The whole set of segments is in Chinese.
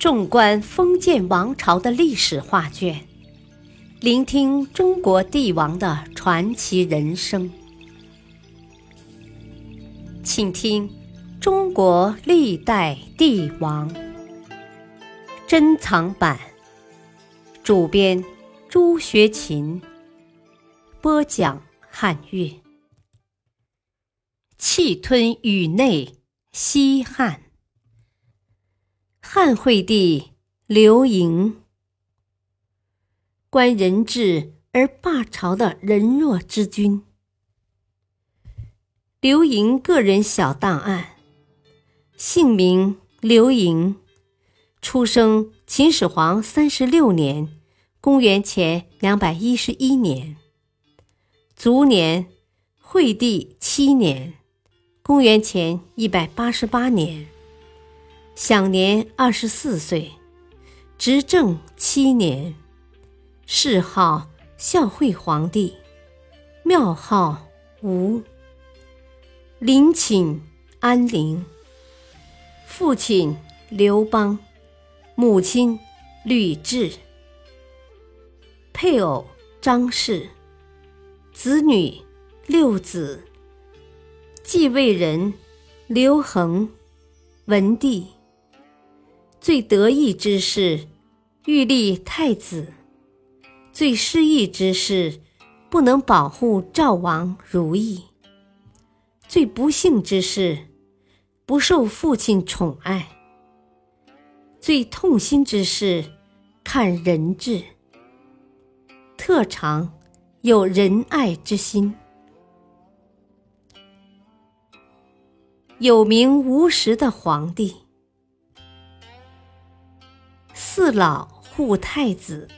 纵观封建王朝的历史画卷，聆听中国帝王的传奇人生，请听《中国历代帝王》珍藏版，主编朱学勤，播讲汉乐。气吞宇内，西汉。汉惠帝刘盈，观人治而霸朝的仁弱之君。刘盈个人小档案：姓名刘盈，出生秦始皇三十六年（公元前两百一十一年），卒年惠帝七年（公元前一百八十八年）。享年二十四岁，执政七年，谥号孝惠皇帝，庙号吴，陵寝安陵。父亲刘邦，母亲吕雉，配偶张氏，子女六子。继位人刘恒，文帝。最得意之事，欲立太子；最失意之事，不能保护赵王如意；最不幸之事，不受父亲宠爱；最痛心之事，看人质。特长有仁爱之心，有名无实的皇帝。老护太子。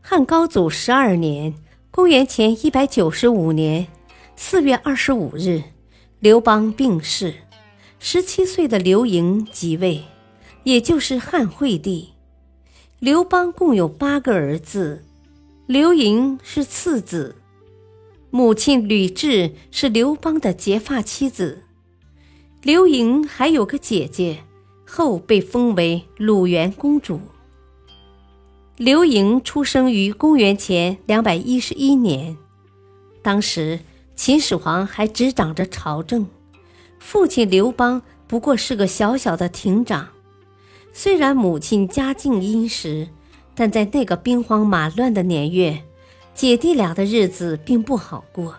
汉高祖十二年（公元前一百九十五年）四月二十五日，刘邦病逝，十七岁的刘盈即位，也就是汉惠帝。刘邦共有八个儿子，刘盈是次子，母亲吕雉是刘邦的结发妻子，刘盈还有个姐姐。后被封为鲁元公主。刘盈出生于公元前两百一十一年，当时秦始皇还执掌着朝政，父亲刘邦不过是个小小的亭长。虽然母亲家境殷实，但在那个兵荒马乱的年月，姐弟俩的日子并不好过。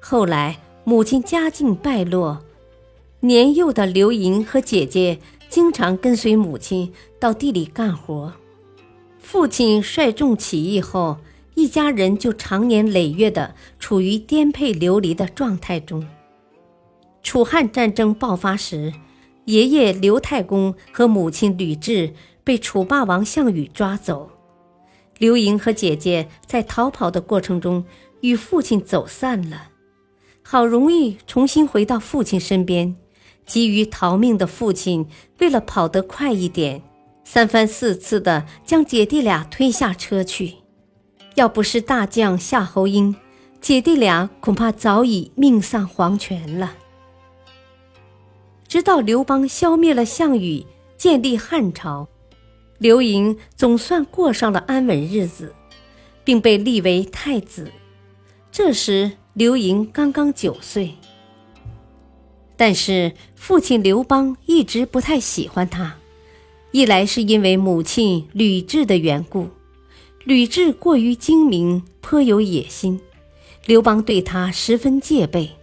后来母亲家境败落。年幼的刘盈和姐姐经常跟随母亲到地里干活。父亲率众起义后，一家人就长年累月地处于颠沛流离的状态中。楚汉战争爆发时，爷爷刘太公和母亲吕雉被楚霸王项羽抓走。刘盈和姐姐在逃跑的过程中与父亲走散了，好容易重新回到父亲身边。急于逃命的父亲，为了跑得快一点，三番四次地将姐弟俩推下车去。要不是大将夏侯婴，姐弟俩恐怕早已命丧黄泉了。直到刘邦消灭了项羽，建立汉朝，刘盈总算过上了安稳日子，并被立为太子。这时，刘盈刚刚九岁。但是父亲刘邦一直不太喜欢他，一来是因为母亲吕雉的缘故，吕雉过于精明，颇有野心，刘邦对他十分戒备；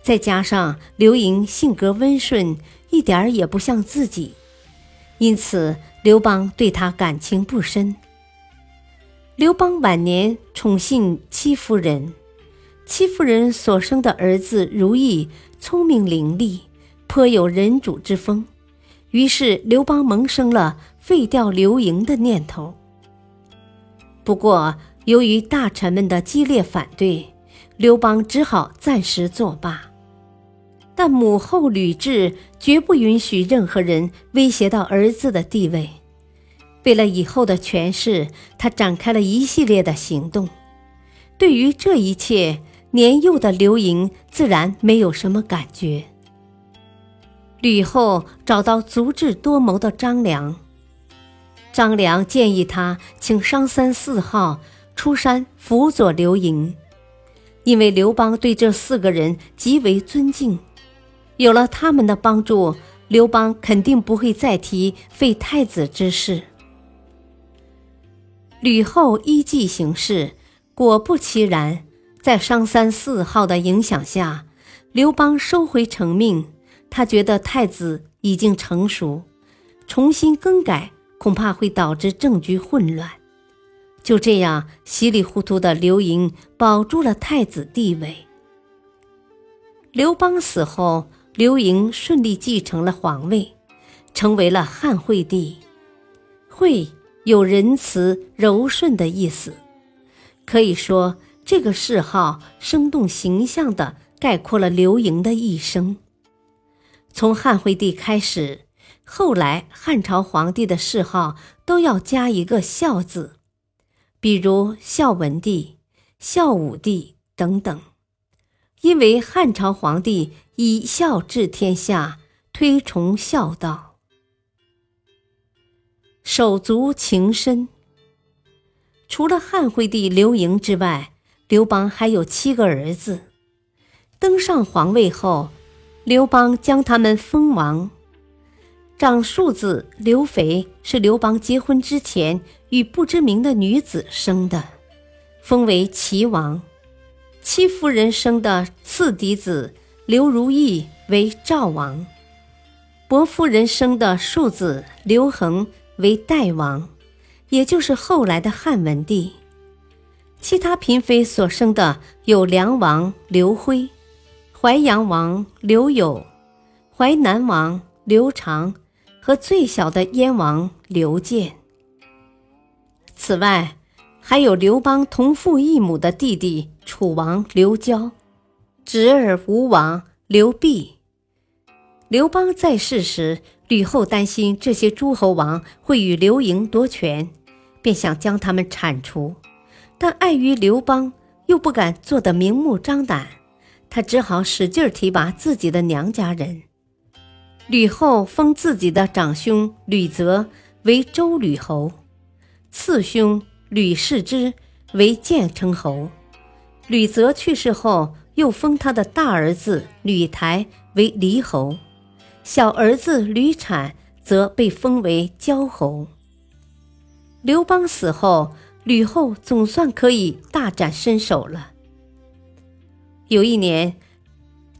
再加上刘盈性格温顺，一点儿也不像自己，因此刘邦对他感情不深。刘邦晚年宠信戚夫人。戚夫人所生的儿子如意聪明伶俐，颇有人主之风，于是刘邦萌生了废掉刘盈的念头。不过，由于大臣们的激烈反对，刘邦只好暂时作罢。但母后吕雉绝不允许任何人威胁到儿子的地位，为了以后的权势，他展开了一系列的行动。对于这一切，年幼的刘盈自然没有什么感觉。吕后找到足智多谋的张良，张良建议他请商三四号出山辅佐刘盈，因为刘邦对这四个人极为尊敬，有了他们的帮助，刘邦肯定不会再提废太子之事。吕后依计行事，果不其然，在商三四号的影响下，刘邦收回成命。他觉得太子已经成熟，重新更改恐怕会导致政局混乱。就这样，稀里糊涂的刘盈保住了太子地位。刘邦死后，刘盈顺利继承了皇位，成为了汉惠帝。惠有仁慈、柔顺的意思，可以说这个谥号生动形象地概括了刘盈的一生。从汉惠帝开始，后来汉朝皇帝的谥号都要加一个“孝”字，比如孝文帝、孝武帝等等，因为汉朝皇帝以孝治天下，推崇孝道。手足情深。除了汉惠帝刘盈之外，刘邦还有七个儿子，登上皇位后。刘邦将他们封王，长庶子刘肥是刘邦结婚之前与不知名的女子生的，封为齐王；戚夫人生的次嫡子刘如意为赵王；伯夫人生的庶子刘恒为代王，也就是后来的汉文帝。其他嫔妃所生的有梁王刘辉。淮阳王刘友、淮南王刘长和最小的燕王刘建。此外，还有刘邦同父异母的弟弟楚王刘交、侄儿吴王刘濞。刘邦在世时，吕后担心这些诸侯王会与刘盈夺权，便想将他们铲除，但碍于刘邦又不敢做得明目张胆。他只好使劲提拔自己的娘家人。吕后封自己的长兄吕泽为周吕侯，次兄吕氏之为建成侯。吕泽去世后，又封他的大儿子吕台为黎侯，小儿子吕产则被封为交侯。刘邦死后，吕后总算可以大展身手了。有一年，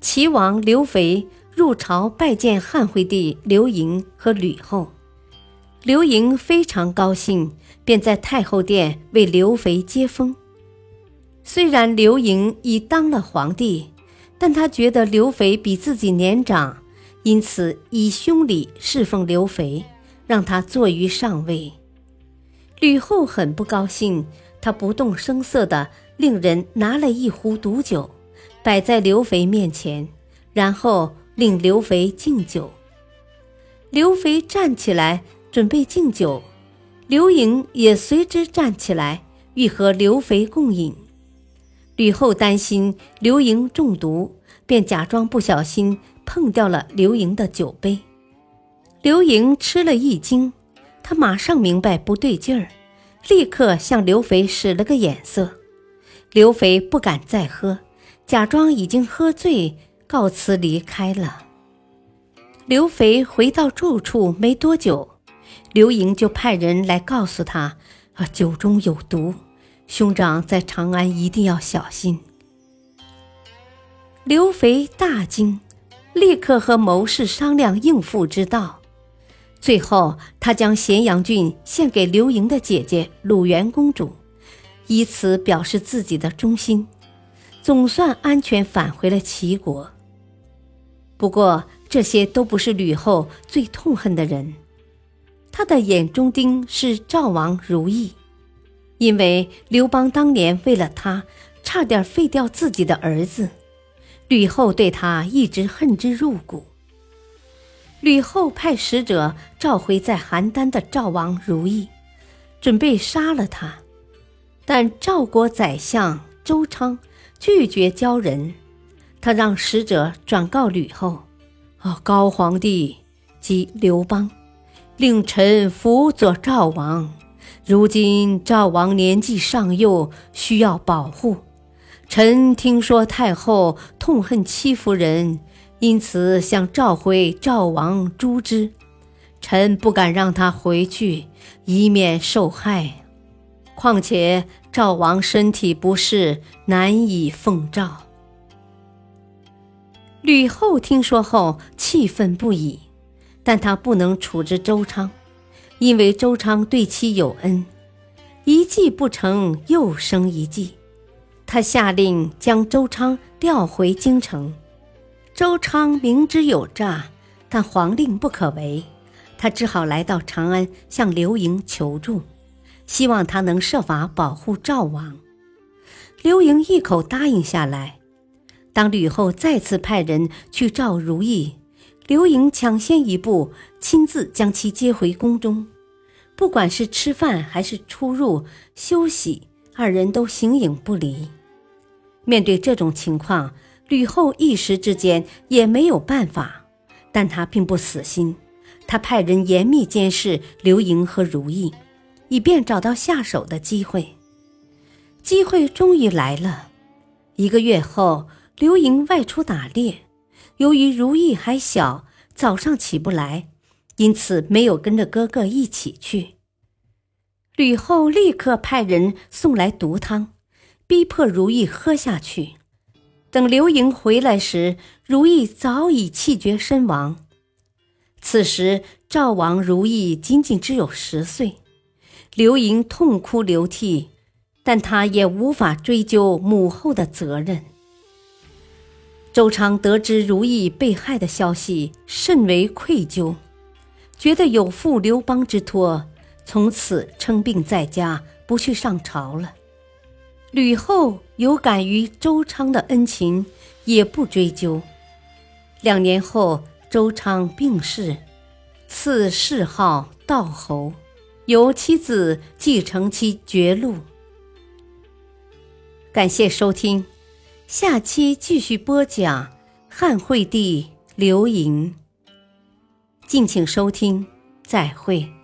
齐王刘肥入朝拜见汉惠帝刘盈和吕后，刘盈非常高兴，便在太后殿为刘肥接风。虽然刘盈已当了皇帝，但他觉得刘肥比自己年长，因此以兄礼侍奉刘肥，让他坐于上位。吕后很不高兴，她不动声色地令人拿了一壶毒酒。摆在刘肥面前，然后令刘肥敬酒。刘肥站起来准备敬酒，刘盈也随之站起来，欲和刘肥共饮。吕后担心刘盈中毒，便假装不小心碰掉了刘盈的酒杯。刘盈吃了一惊，他马上明白不对劲儿，立刻向刘肥使了个眼色。刘肥不敢再喝。假装已经喝醉，告辞离开了。刘肥回到住处没多久，刘盈就派人来告诉他：“啊，酒中有毒，兄长在长安一定要小心。”刘肥大惊，立刻和谋士商量应付之道。最后，他将咸阳郡献给刘盈的姐姐鲁元公主，以此表示自己的忠心。总算安全返回了齐国。不过，这些都不是吕后最痛恨的人，她的眼中钉是赵王如意，因为刘邦当年为了他，差点废掉自己的儿子，吕后对他一直恨之入骨。吕后派使者召回在邯郸的赵王如意，准备杀了他，但赵国宰相周昌。拒绝交人，他让使者转告吕后，啊，高皇帝即刘邦，令臣辅佐赵王。如今赵王年纪尚幼，需要保护。臣听说太后痛恨戚夫人，因此想召回赵王诛之。臣不敢让他回去，以免受害。况且赵王身体不适，难以奉诏。吕后听说后气愤不已，但她不能处置周昌，因为周昌对其有恩，一计不成又生一计。他下令将周昌调回京城。周昌明知有诈，但皇令不可违，他只好来到长安向刘盈求助。希望他能设法保护赵王，刘盈一口答应下来。当吕后再次派人去召如意，刘盈抢先一步，亲自将其接回宫中。不管是吃饭还是出入休息，二人都形影不离。面对这种情况，吕后一时之间也没有办法，但她并不死心，她派人严密监视刘盈和如意。以便找到下手的机会，机会终于来了。一个月后，刘盈外出打猎，由于如意还小，早上起不来，因此没有跟着哥哥一起去。吕后立刻派人送来毒汤，逼迫如意喝下去。等刘盈回来时，如意早已气绝身亡。此时，赵王如意仅仅只有十岁。刘盈痛哭流涕，但他也无法追究母后的责任。周昌得知如意被害的消息，甚为愧疚，觉得有负刘邦之托，从此称病在家，不去上朝了。吕后有感于周昌的恩情，也不追究。两年后，周昌病逝，赐谥号道侯。由妻子继承其爵禄。感谢收听，下期继续播讲汉惠帝刘盈。敬请收听，再会。